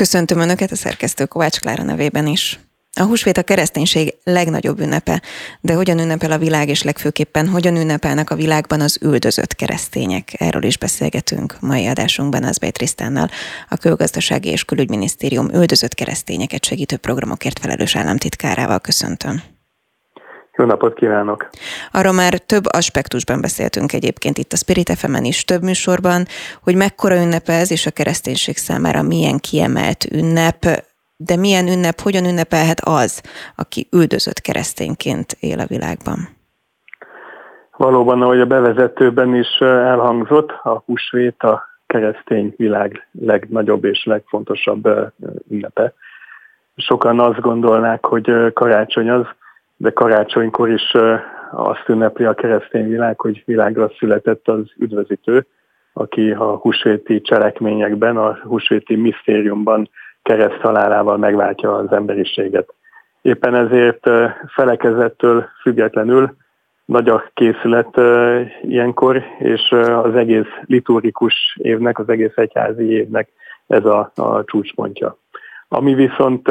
Köszöntöm Önöket a szerkesztő Kovács Klára nevében is. A húsvét a kereszténység legnagyobb ünnepe, de hogyan ünnepel a világ, és legfőképpen hogyan ünnepelnek a világban az üldözött keresztények? Erről is beszélgetünk mai adásunkban az Trisztánnal, a Külgazdasági és Külügyminisztérium üldözött keresztényeket segítő programokért felelős államtitkárával köszöntöm. Jó napot kívánok! Arról már több aspektusban beszéltünk egyébként itt a Spirit fm is több műsorban, hogy mekkora ünnep ez, és a kereszténység számára milyen kiemelt ünnep, de milyen ünnep, hogyan ünnepelhet az, aki üldözött keresztényként él a világban? Valóban, ahogy a bevezetőben is elhangzott, a húsvét a keresztény világ legnagyobb és legfontosabb ünnepe. Sokan azt gondolnák, hogy karácsony az, de karácsonykor is azt ünnepli a keresztény világ, hogy világra született az üdvözítő, aki a húsvéti cselekményekben, a húsvéti misztériumban kereszt halálával megváltja az emberiséget. Éppen ezért felekezettől függetlenül nagy a készület ilyenkor, és az egész liturgikus évnek, az egész egyházi évnek ez a, a csúcspontja. Ami viszont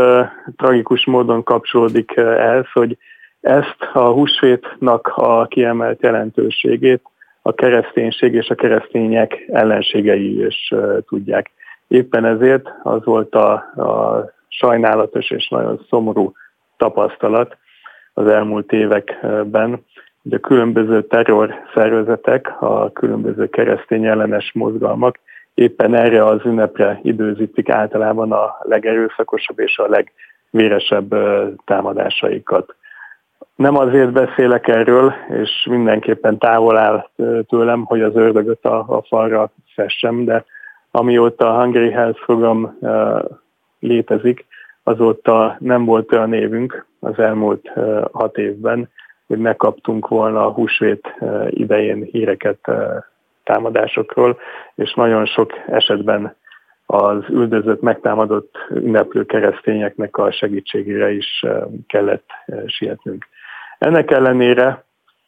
tragikus módon kapcsolódik ehhez, hogy ezt a húsvétnak a kiemelt jelentőségét a kereszténység és a keresztények ellenségei is tudják. Éppen ezért az volt a, a sajnálatos és nagyon szomorú tapasztalat az elmúlt években, hogy a különböző terror szervezetek, a különböző keresztény ellenes mozgalmak éppen erre az ünnepre időzítik általában a legerőszakosabb és a legvéresebb támadásaikat. Nem azért beszélek erről, és mindenképpen távol áll tőlem, hogy az ördögöt a, a falra fessem, de amióta a Hungary Health Program létezik, azóta nem volt olyan névünk az elmúlt hat évben, hogy megkaptunk volna a húsvét idején híreket támadásokról, és nagyon sok esetben az üldözött, megtámadott ünneplő keresztényeknek a segítségére is kellett sietnünk. Ennek ellenére,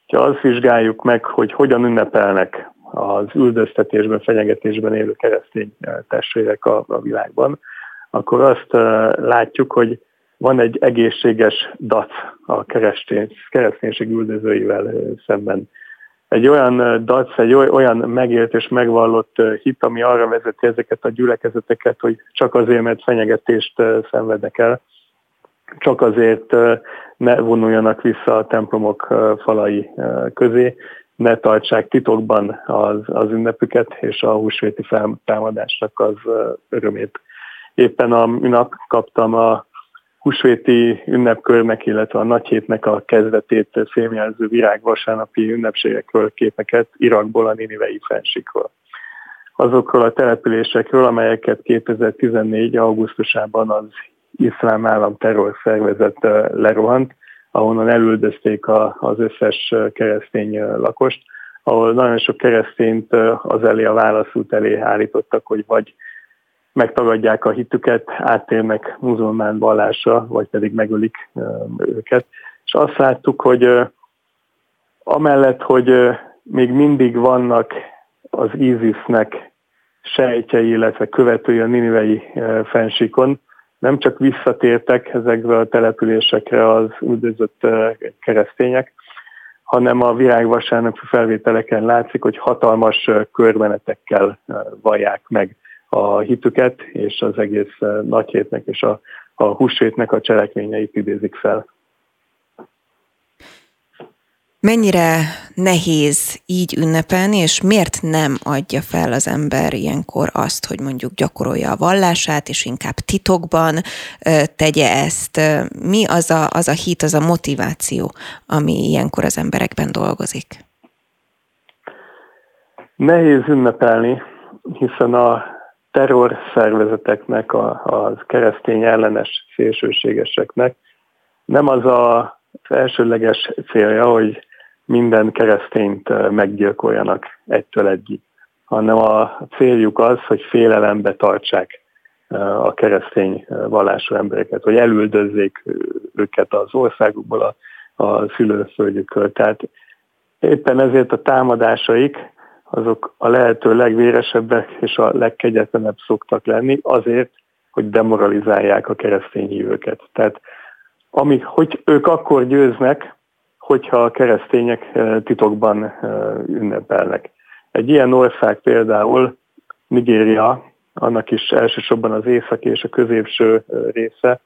ha azt vizsgáljuk meg, hogy hogyan ünnepelnek az üldöztetésben, fenyegetésben élő keresztény testvérek a, a világban, akkor azt látjuk, hogy van egy egészséges dac a keresztény, kereszténység üldözőivel szemben. Egy olyan dac, egy olyan megélt és megvallott hit, ami arra vezeti ezeket a gyülekezeteket, hogy csak azért, mert fenyegetést szenvednek el, csak azért ne vonuljanak vissza a templomok falai közé, ne tartsák titokban az, az ünnepüket és a húsvéti feltámadásnak az örömét. Éppen a nap kaptam a húsvéti ünnepkörnek, illetve a nagy hétnek a kezdetét fémjelző virágvasárnapi ünnepségekről képeket Irakból, a Ninivei fensikről. Azokról a településekről, amelyeket 2014. augusztusában az iszlám állam terror szervezet lerohant, ahonnan elüldözték a, az összes keresztény lakost, ahol nagyon sok keresztényt az elé, a válaszút elé állítottak, hogy vagy megtagadják a hitüket, áttérnek muzulmán vallásra, vagy pedig megölik őket. És azt láttuk, hogy amellett, hogy még mindig vannak az ISIS-nek sejtjei, illetve követői a ninivei fensíkon, nem csak visszatértek ezekre a településekre az üldözött keresztények, hanem a virágvasárnapi felvételeken látszik, hogy hatalmas körmenetekkel vallják meg a hitüket, és az egész nagyhétnek és a, a húsvétnek a cselekményeit idézik fel. Mennyire nehéz így ünnepelni, és miért nem adja fel az ember ilyenkor azt, hogy mondjuk gyakorolja a vallását, és inkább titokban tegye ezt? Mi az a, az a hit, az a motiváció, ami ilyenkor az emberekben dolgozik? Nehéz ünnepelni, hiszen a terror szervezeteknek, a, a keresztény ellenes szélsőségeseknek nem az a elsőleges célja, hogy minden keresztényt meggyilkoljanak egytől egyig, hanem a céljuk az, hogy félelembe tartsák a keresztény vallású embereket, hogy elüldözzék őket az országukból, a, a szülőföldjükről. Tehát éppen ezért a támadásaik azok a lehető legvéresebbek és a legkegyetlenebb szoktak lenni, azért, hogy demoralizálják a keresztény hívőket. Tehát ami, hogy ők akkor győznek, hogyha a keresztények titokban ünnepelnek. Egy ilyen ország például Nigéria, annak is elsősorban az északi és a középső része,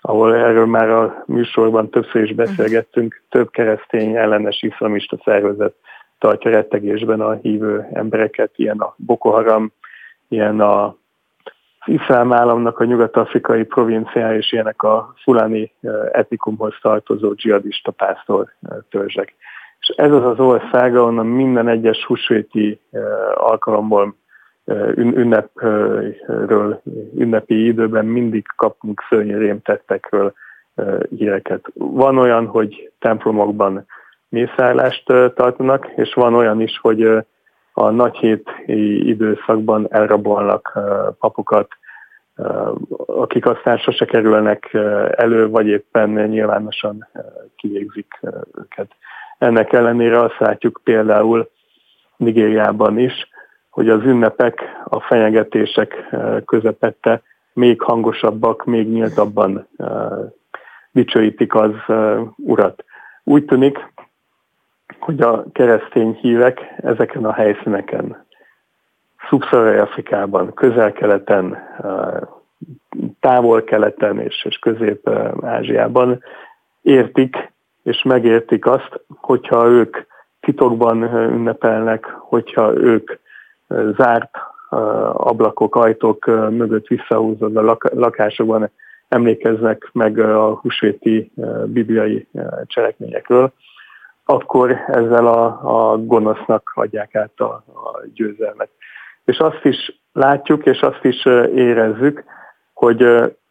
ahol erről már a műsorban többször is beszélgettünk, több keresztény ellenes iszlamista szervezet tartja rettegésben a hívő embereket, ilyen a Boko Haram, ilyen a iszlám államnak a nyugat-afrikai provinciája, és ilyenek a fulani etnikumhoz tartozó dzsihadista pásztor törzsek. És ez az az ország, ahonnan minden egyes húsvéti alkalomból ünnepről, ünnepi időben mindig kapunk szörnyű rémtettekről híreket. Van olyan, hogy templomokban mészállást tartanak, és van olyan is, hogy a nagyhét időszakban elrabolnak papokat, akik aztán sose kerülnek elő, vagy éppen nyilvánosan kivégzik őket. Ennek ellenére azt látjuk például Nigériában is, hogy az ünnepek, a fenyegetések közepette még hangosabbak, még nyíltabban dicsőítik az urat. Úgy tűnik, hogy a keresztény hívek ezeken a helyszíneken, szubszarai Afrikában, közel-keleten, távol-keleten és, és közép-ázsiában értik és megértik azt, hogyha ők titokban ünnepelnek, hogyha ők zárt ablakok, ajtók mögött visszahúzódva lakásokban emlékeznek meg a húsvéti bibliai cselekményekről, akkor ezzel a, a gonosznak adják át a, a győzelmet. És azt is látjuk, és azt is érezzük, hogy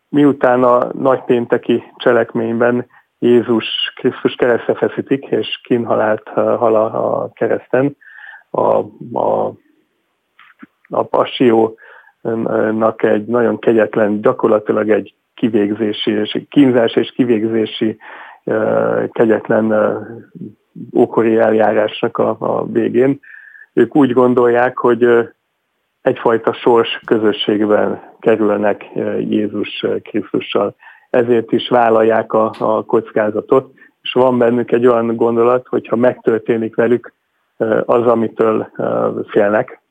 miután a nagypénteki cselekményben Jézus Krisztus keresztre feszítik, és kínhalált hal a kereszten, a, a, a passiónak egy nagyon kegyetlen, gyakorlatilag egy kivégzési, és kínzás és kivégzési kegyetlen ókori eljárásnak a, a végén. Ők úgy gondolják, hogy egyfajta sors közösségben kerülnek Jézus Krisztussal. Ezért is vállalják a, a kockázatot, és van bennük egy olyan gondolat, hogy ha megtörténik velük az, amitől félnek,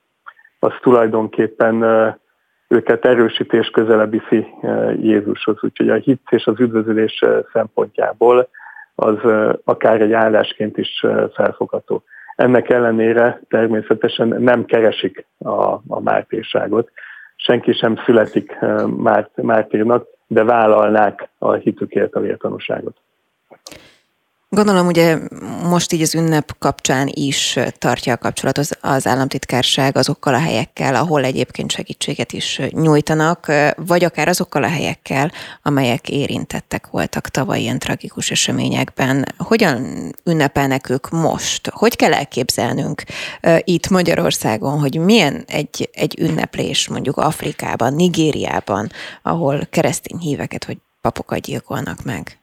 az tulajdonképpen őket erősítés közelebb viszi Jézushoz. Úgyhogy a hit és az üdvözülés szempontjából az akár egy állásként is felfogható. Ennek ellenére természetesen nem keresik a, a mártírságot, senki sem születik márt, mártírnak, de vállalnák a hitükért a vértanúságot. Gondolom, ugye most így az ünnep kapcsán is tartja a kapcsolatot az államtitkárság azokkal a helyekkel, ahol egyébként segítséget is nyújtanak, vagy akár azokkal a helyekkel, amelyek érintettek voltak tavaly ilyen tragikus eseményekben. Hogyan ünnepelnek ők most? Hogy kell elképzelnünk itt Magyarországon, hogy milyen egy, egy ünneplés mondjuk Afrikában, Nigériában, ahol keresztény híveket vagy papokat gyilkolnak meg?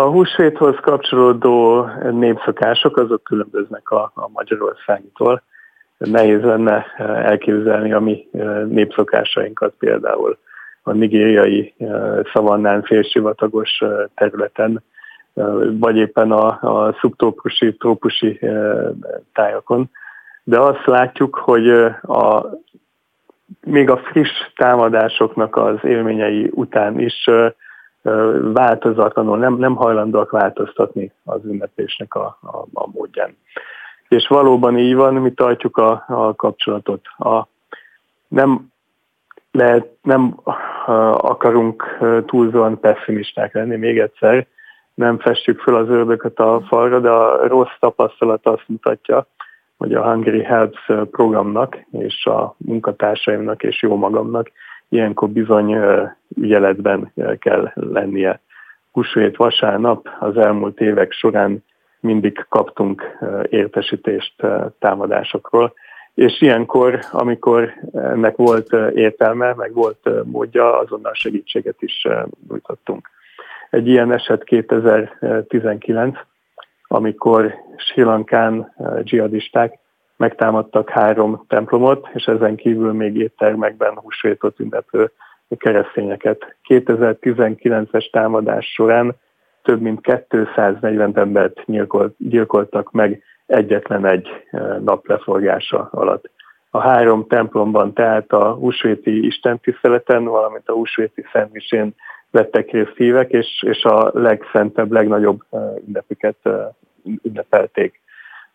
A húsvéthoz kapcsolódó népszokások azok különböznek a, a Magyarországitól. Nehéz lenne elképzelni a mi népszokásainkat például a nigériai szavannán félsivatagos területen, vagy éppen a, a szubtrópusi, trópusi tájakon. De azt látjuk, hogy a, még a friss támadásoknak az élményei után is változatlanul, nem, nem hajlandóak változtatni az ünnepésnek a, a, a módján. És valóban így van, mi tartjuk a, a kapcsolatot. A, nem lehet, nem akarunk túlzóan pessimisták lenni, még egyszer, nem festjük fel az ördököt a falra, de a rossz tapasztalat azt mutatja, hogy a Hungary Helps programnak és a munkatársaimnak és jó magamnak ilyenkor bizony ügyeletben kell lennie. Húsvét vasárnap az elmúlt évek során mindig kaptunk értesítést támadásokról, és ilyenkor, amikor ennek volt értelme, meg volt módja, azonnal segítséget is nyújtottunk. Egy ilyen eset 2019, amikor Sri Lankán dzsihadisták megtámadtak három templomot, és ezen kívül még éttermekben húsvétot ünneplő keresztényeket. 2019-es támadás során több mint 240 embert gyilkoltak meg egyetlen egy nap leforgása alatt. A három templomban, tehát a húsvéti istentiszteleten, valamint a húsvéti szentmisén vettek részt hívek, és, és a legszentebb, legnagyobb ünnepüket ünnepelték.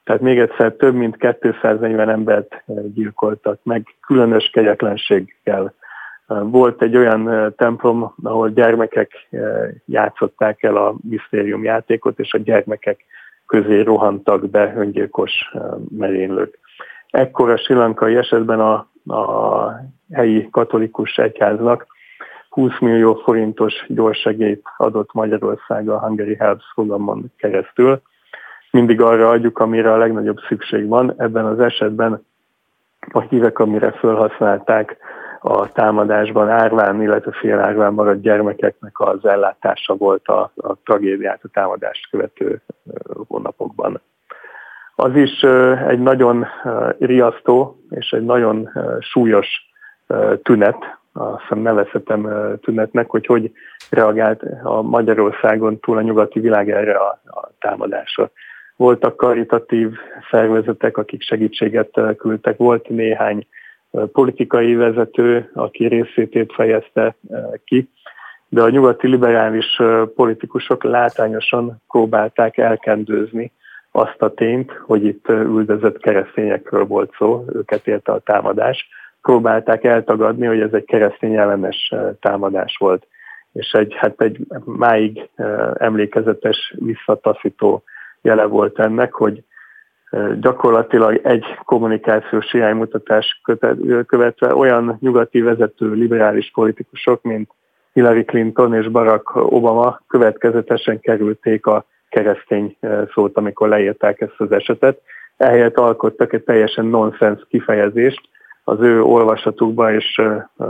Tehát még egyszer több mint 240 embert gyilkoltak meg, különös kegyetlenséggel. Volt egy olyan templom, ahol gyermekek játszották el a misztérium játékot, és a gyermekek közé rohantak be öngyilkos merénylők. Ekkor a silankai esetben a, a helyi katolikus egyháznak 20 millió forintos gyorsegélyt adott Magyarország a Hungary Helps programon keresztül. Mindig arra adjuk, amire a legnagyobb szükség van. Ebben az esetben a hívek, amire felhasználták a támadásban árván, illetve fél árván maradt gyermekeknek az ellátása volt a, a tragédiát, a támadást követő hónapokban. Az is egy nagyon riasztó és egy nagyon súlyos tünet, azt hiszem nevezhetem tünetnek, hogy hogy reagált a Magyarországon túl a nyugati világ erre a, a támadásra. Voltak karitatív szervezetek, akik segítséget küldtek, volt néhány politikai vezető, aki részvétét fejezte ki, de a nyugati liberális politikusok látányosan próbálták elkendőzni azt a tényt, hogy itt üldözött keresztényekről volt szó, őket érte a támadás. Próbálták eltagadni, hogy ez egy keresztény ellenes támadás volt. És egy, hát egy máig emlékezetes, visszataszító jele volt ennek, hogy gyakorlatilag egy kommunikációs iránymutatás követve olyan nyugati vezető liberális politikusok, mint Hillary Clinton és Barack Obama következetesen kerülték a keresztény szót, amikor leírták ezt az esetet. Ehelyett alkottak egy teljesen nonsens kifejezést az ő olvasatukban és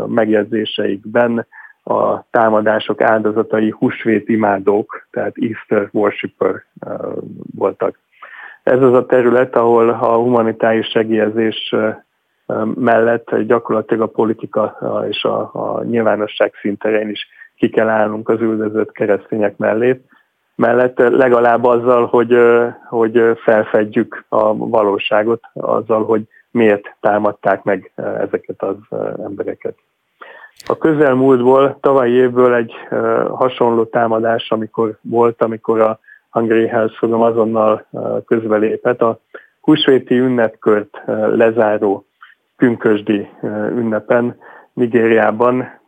megjegyzéseikben a támadások áldozatai húsvét imádók, tehát Easter worshipper voltak. Ez az a terület, ahol a humanitárius segélyezés mellett gyakorlatilag a politika és a, a nyilvánosság szinterén is ki kell állnunk az üldözött keresztények mellé, mellett legalább azzal, hogy, hogy felfedjük a valóságot, azzal, hogy miért támadták meg ezeket az embereket. A közelmúltból, tavalyi évből egy hasonló támadás, amikor volt, amikor a Hungary Health azonnal közbelépett. A húsvéti ünnepkört lezáró pünkösdi ünnepen Nigériában,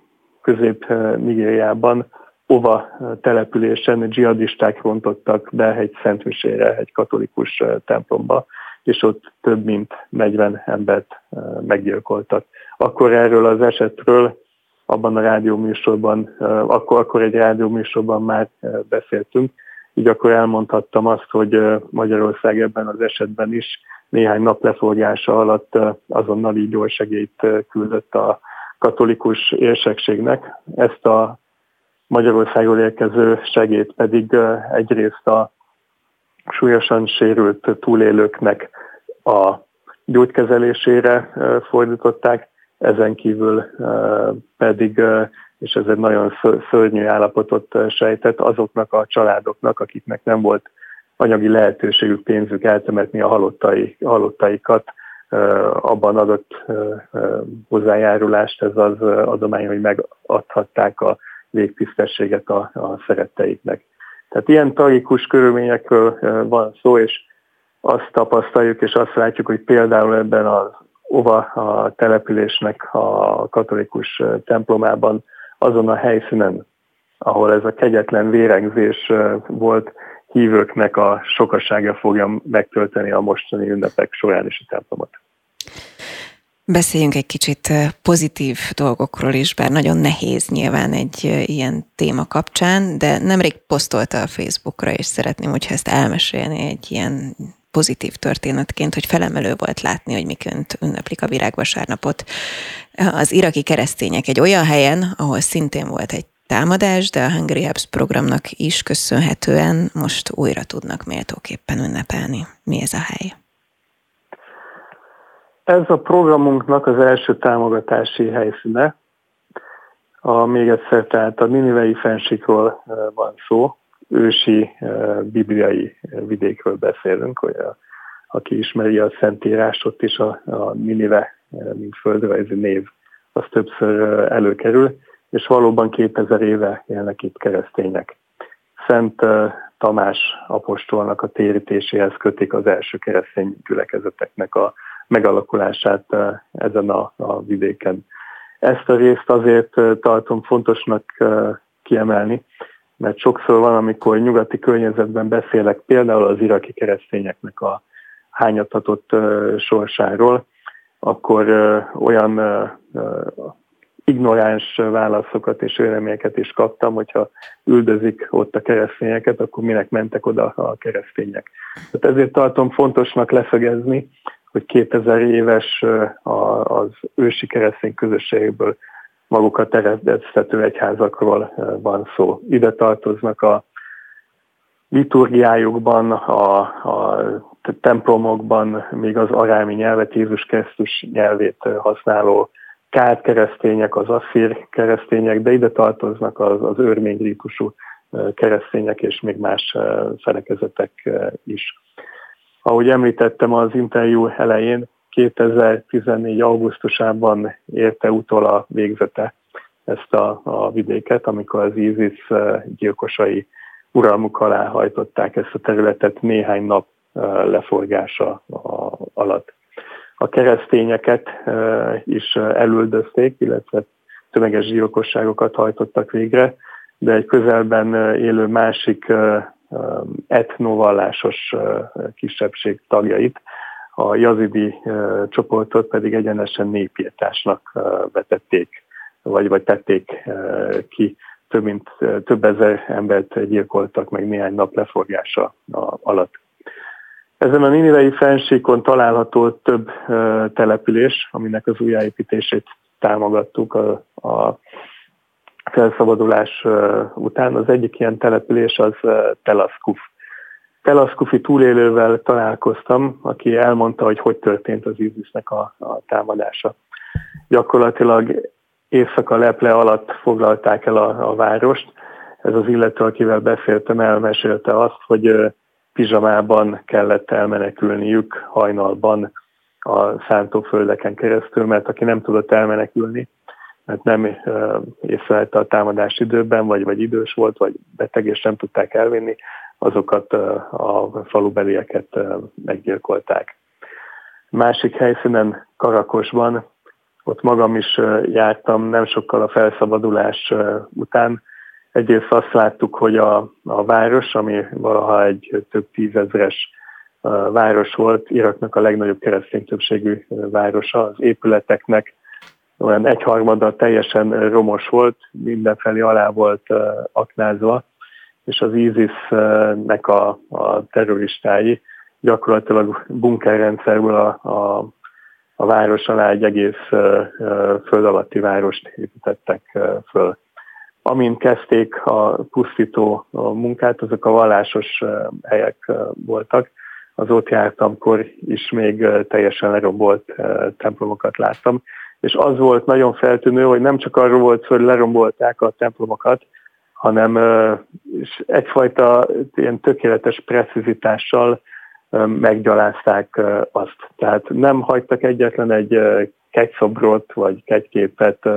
közép-Nigériában Ova településen dzsihadisták rontottak be egy szentmisére, egy katolikus templomba, és ott több mint 40 embert meggyilkoltak. Akkor erről az esetről abban a rádióműsorban, akkor, akkor egy rádióműsorban már beszéltünk, így akkor elmondhattam azt, hogy Magyarország ebben az esetben is néhány nap leforgása alatt azonnali gyorsegélyt küldött a katolikus érsekségnek. Ezt a Magyarországról érkező segét pedig egyrészt a súlyosan sérült túlélőknek a gyógykezelésére fordították, ezen kívül pedig, és ez egy nagyon szörnyű állapotot sejtett, azoknak a családoknak, akiknek nem volt anyagi lehetőségük, pénzük eltemetni a halottai, halottaikat, abban adott hozzájárulást ez az adomány, hogy megadhatták a végtisztességet a, a szeretteiknek. Tehát ilyen tragikus körülményekről van szó, és azt tapasztaljuk, és azt látjuk, hogy például ebben az Ova a településnek a katolikus templomában, azon a helyszínen, ahol ez a kegyetlen vérengzés volt, hívőknek a sokasága fogja megtölteni a mostani ünnepek során is a templomot. Beszéljünk egy kicsit pozitív dolgokról is, bár nagyon nehéz nyilván egy ilyen téma kapcsán, de nemrég posztolta a Facebookra, és szeretném, hogyha ezt elmesélni egy ilyen pozitív történetként, hogy felemelő volt látni, hogy miként ünneplik a virágvasárnapot az iraki keresztények egy olyan helyen, ahol szintén volt egy támadás, de a Hungary Hubs programnak is köszönhetően most újra tudnak méltóképpen ünnepelni. Mi ez a hely? Ez a programunknak az első támogatási helyszíne. A, még egyszer, tehát a Ninivei fensikról van szó, ősi bibliai vidékről beszélünk, hogy a, aki ismeri a Szentírás, ott is a, a Ninive, mint földrajzi név, az többször előkerül, és valóban 2000 éve élnek itt keresztények. Szent Tamás apostolnak a térítéséhez kötik az első keresztény gyülekezeteknek a megalakulását ezen a, a vidéken. Ezt a részt azért tartom fontosnak kiemelni, mert sokszor van, amikor nyugati környezetben beszélek például az iraki keresztényeknek a hányatatott sorsáról, akkor olyan ignoráns válaszokat és véleményeket is kaptam, hogyha üldözik ott a keresztényeket, akkor minek mentek oda a keresztények. Tehát ezért tartom fontosnak leszögezni, hogy 2000 éves az ősi keresztény közösségből magukat eredeztető egyházakról van szó. Ide tartoznak a liturgiájukban, a, a templomokban még az arámi nyelvet, Jézus Krisztus nyelvét használó kárt keresztények, az asszír keresztények, de ide tartoznak az, az örmény rítusú keresztények és még más felekezetek is. Ahogy említettem az interjú elején, 2014. augusztusában érte utol a végzete ezt a, a vidéket, amikor az ISIS gyilkosai uralmuk alá hajtották ezt a területet néhány nap leforgása alatt. A keresztényeket is elüldözték, illetve tömeges gyilkosságokat hajtottak végre, de egy közelben élő másik etnovallásos kisebbség tagjait, a jazidi csoportot pedig egyenesen népírtásnak vetették, vagy, vagy tették ki. Több, mint, több ezer embert gyilkoltak meg néhány nap leforgása alatt. Ezen a Ninivei fensíkon található több település, aminek az újjáépítését támogattuk a, a felszabadulás után. Az egyik ilyen település az Telaszkuf. Telaszkufi túlélővel találkoztam, aki elmondta, hogy hogy történt az ISIS-nek a, a támadása. Gyakorlatilag éjszaka leple alatt foglalták el a, a várost. Ez az illető, akivel beszéltem, elmesélte azt, hogy pizsamában kellett elmenekülniük hajnalban a szántóföldeken keresztül, mert aki nem tudott elmenekülni, mert nem észrevelte a támadás időben, vagy, vagy idős volt, vagy beteg, és nem tudták elvinni, azokat a falubelieket meggyilkolták. Másik helyszínen, Karakosban, ott magam is jártam nem sokkal a felszabadulás után, Egyrészt azt láttuk, hogy a, a város, ami valaha egy több tízezres város volt, Iraknak a legnagyobb keresztény többségű városa, az épületeknek. Olyan egyharmada teljesen romos volt, mindenfelé alá volt aknázva, és az ISIS-nek a, a terroristái gyakorlatilag bunkerrendszerből a, a, a város alá egy egész föld alatti várost építettek föl amin kezdték a pusztító munkát, azok a vallásos helyek voltak. Az ott jártamkor is még teljesen lerombolt templomokat láttam. És az volt nagyon feltűnő, hogy nem csak arról volt hogy lerombolták a templomokat, hanem és egyfajta ilyen tökéletes precizitással meggyalázták azt. Tehát nem hagytak egyetlen egy kegyszobrot vagy kegyképet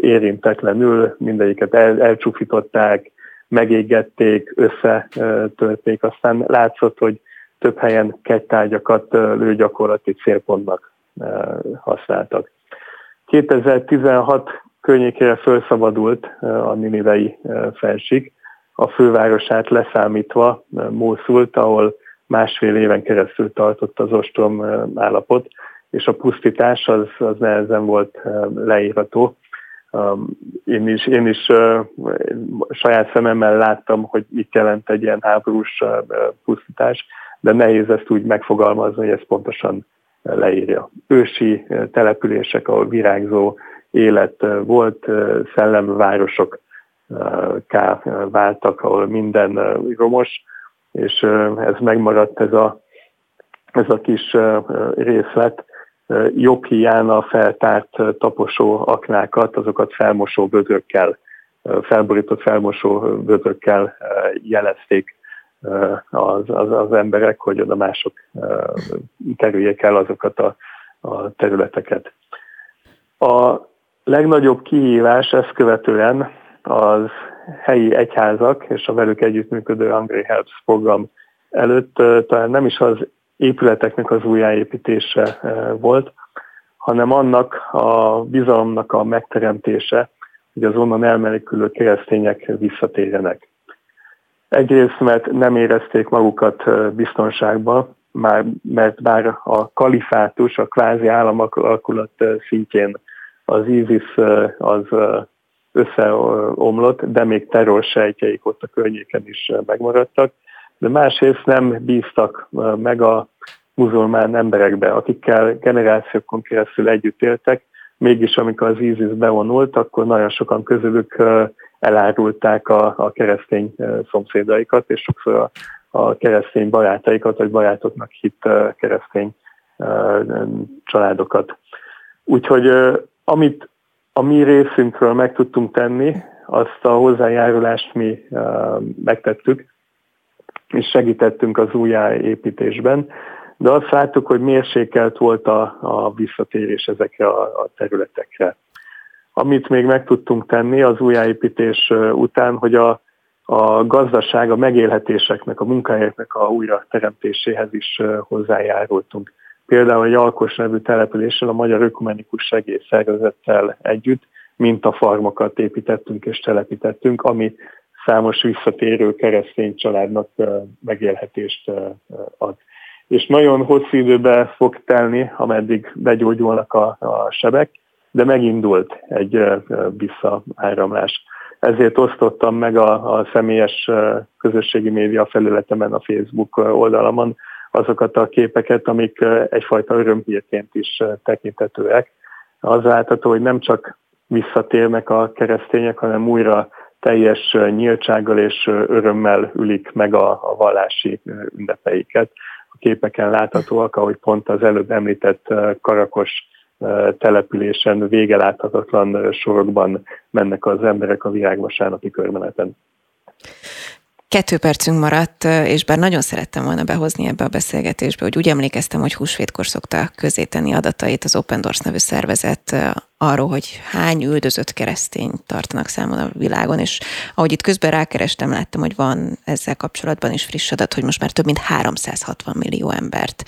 érintetlenül, mindegyiket el, elcsúfították, megégették, összetörték, aztán látszott, hogy több helyen kegytárgyakat lőgyakorlati célpontnak használtak. 2016 környékére felszabadult a Ninivei felség, a fővárosát leszámítva Mószult, ahol másfél éven keresztül tartott az ostrom állapot, és a pusztítás az, az nehezen volt leírható. Én is, én is saját szememmel láttam, hogy mit jelent egy ilyen háborús pusztítás, de nehéz ezt úgy megfogalmazni, hogy ez pontosan leírja. Ősi települések, ahol virágzó élet volt, szellemvárosok ká váltak, ahol minden romos, és ez megmaradt ez a, ez a kis részlet, jobb hiány a feltárt taposó aknákat, azokat felmosó bödrökkel, felborított felmosó bödrökkel jelezték az, az, az emberek, hogy oda mások kerüljék el azokat a, a területeket. A legnagyobb kihívás ezt követően az helyi egyházak és a velük együttműködő Hungry Helps program előtt talán nem is az épületeknek az újjáépítése volt, hanem annak a bizalomnak a megteremtése, hogy az onnan elmenekülő keresztények visszatérjenek. Egyrészt, mert nem érezték magukat biztonságban, már, mert bár a kalifátus, a kvázi államalakulat szintjén az ISIS az összeomlott, de még terrorsejtjeik ott a környéken is megmaradtak, de másrészt nem bíztak meg a muzulmán emberekbe, akikkel generációkon keresztül együtt éltek, mégis amikor az ISIS bevonult, akkor nagyon sokan közülük elárulták a, a keresztény szomszédaikat, és sokszor a, a keresztény barátaikat, vagy barátoknak hitt keresztény családokat. Úgyhogy amit a mi részünkről meg tudtunk tenni, azt a hozzájárulást mi megtettük, és segítettünk az újjáépítésben, de azt láttuk, hogy mérsékelt volt a, a visszatérés ezekre a, a területekre. Amit még meg tudtunk tenni az újjáépítés után, hogy a, a gazdaság, a megélhetéseknek, a munkahelyeknek a újra teremtéséhez is hozzájárultunk. Például egy Alkos nevű településsel a Magyar Ökumenikus Segélyszervezettel együtt mint a farmokat építettünk és telepítettünk, ami számos visszatérő keresztény családnak megélhetést ad. És nagyon hosszú időbe fog telni, ameddig begyógyulnak a, a sebek, de megindult egy visszaáramlás. Ezért osztottam meg a, a személyes közösségi média felületemen, a Facebook oldalamon azokat a képeket, amik egyfajta örömhírként is tekintetőek. Az látható, hogy nem csak visszatérnek a keresztények, hanem újra teljes nyíltsággal és örömmel ülik meg a, a vallási ünnepeiket. A képeken láthatóak, ahogy pont az előbb említett karakos településen vége láthatatlan sorokban mennek az emberek a virágvasárnapi körmeneten. Kettő percünk maradt, és bár nagyon szerettem volna behozni ebbe a beszélgetésbe, hogy úgy emlékeztem, hogy húsvétkor szokta közéteni adatait az Open Doors nevű szervezet arról, hogy hány üldözött keresztény tartanak számon a világon, és ahogy itt közben rákerestem, láttam, hogy van ezzel kapcsolatban is friss adat, hogy most már több mint 360 millió embert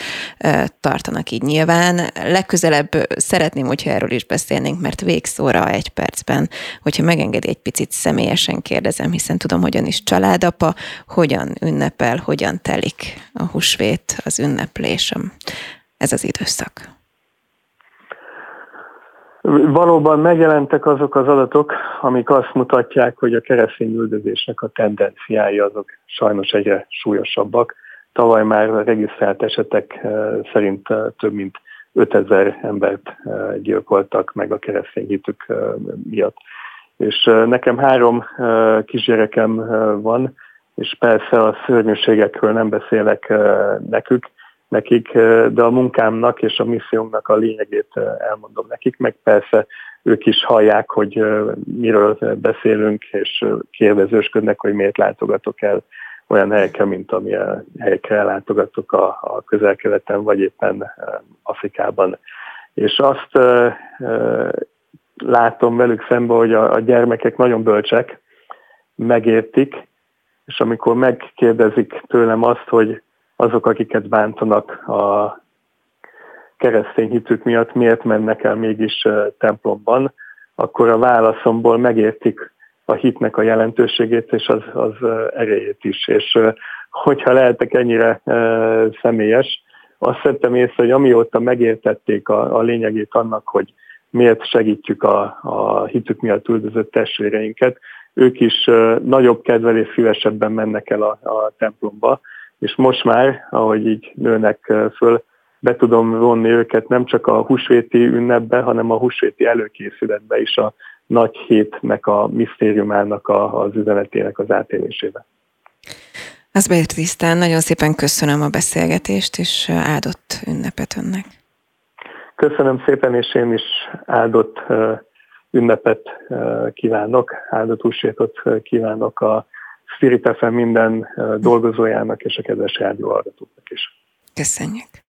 tartanak így nyilván. Legközelebb szeretném, hogyha erről is beszélnénk, mert végszóra egy percben, hogyha megengedi egy picit személyesen kérdezem, hiszen tudom, hogyan is családapa, hogyan ünnepel, hogyan telik a húsvét, az ünneplésem. Ez az időszak. Valóban megjelentek azok az adatok, amik azt mutatják, hogy a keresztény üldözésnek a tendenciái azok sajnos egyre súlyosabbak. Tavaly már a regisztrált esetek eh, szerint eh, több mint 5000 embert eh, gyilkoltak meg a keresztény hitük miatt. És nekem három kisgyerekem van, és persze a szörnyűségekről nem beszélek nekük, nekik, de a munkámnak és a missziónknak a lényegét elmondom nekik, meg persze ők is hallják, hogy miről beszélünk, és kérdezősködnek, hogy miért látogatok el olyan helyekre, mint amilyen helyekre ellátogatok a, a közel-keleten, vagy éppen Afrikában. És azt látom velük szemben, hogy a, a gyermekek nagyon bölcsek, megértik, és amikor megkérdezik tőlem azt, hogy azok, akiket bántanak a keresztény hitük miatt, miért mennek el mégis templomban, akkor a válaszomból megértik a hitnek a jelentőségét és az, az erejét is. És hogyha lehetek ennyire személyes, azt szedtem észre, hogy amióta megértették a, a lényegét annak, hogy miért segítjük a, a hitük miatt üldözött testvéreinket, ők is nagyobb kedvel szívesebben mennek el a, a templomba, és most már, ahogy így nőnek föl, be tudom vonni őket nem csak a húsvéti ünnepbe, hanem a húsvéti előkészületbe is a nagy hétnek a misztériumának a, az üzenetének az átélésébe. Az tisztán, nagyon szépen köszönöm a beszélgetést, és áldott ünnepet önnek. Köszönöm szépen, és én is áldott ünnepet kívánok, áldott húsvétot kívánok a Spirit FM minden dolgozójának és a kedves rádió is. Köszönjük!